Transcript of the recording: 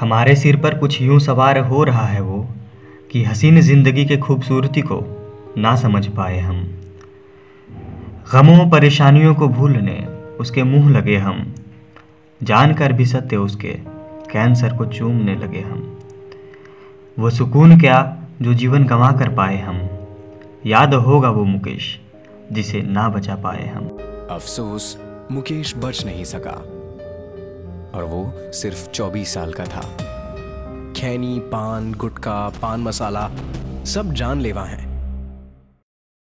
हमारे सिर पर कुछ यूँ सवार हो रहा है वो, कि हसीन ज़िंदगी के खूबसूरती को ना समझ पाए हम। गमों परेशानियों को भूलने उसके मुँह लगे हम। जानकर भी सत्य उसके कैंसर को चूमने लगे हम। वो सुकून क्या जो जीवन गंवा कर पाए हम। याद होगा वो मुकेश, जिसे ना बचा पाए हम। अफसोस, मुकेश बच नहीं सका। और वो सिर्फ़ 24 साल का था। खैनी, पान, गुटखा, पान मसाला सब जानलेवा हैं।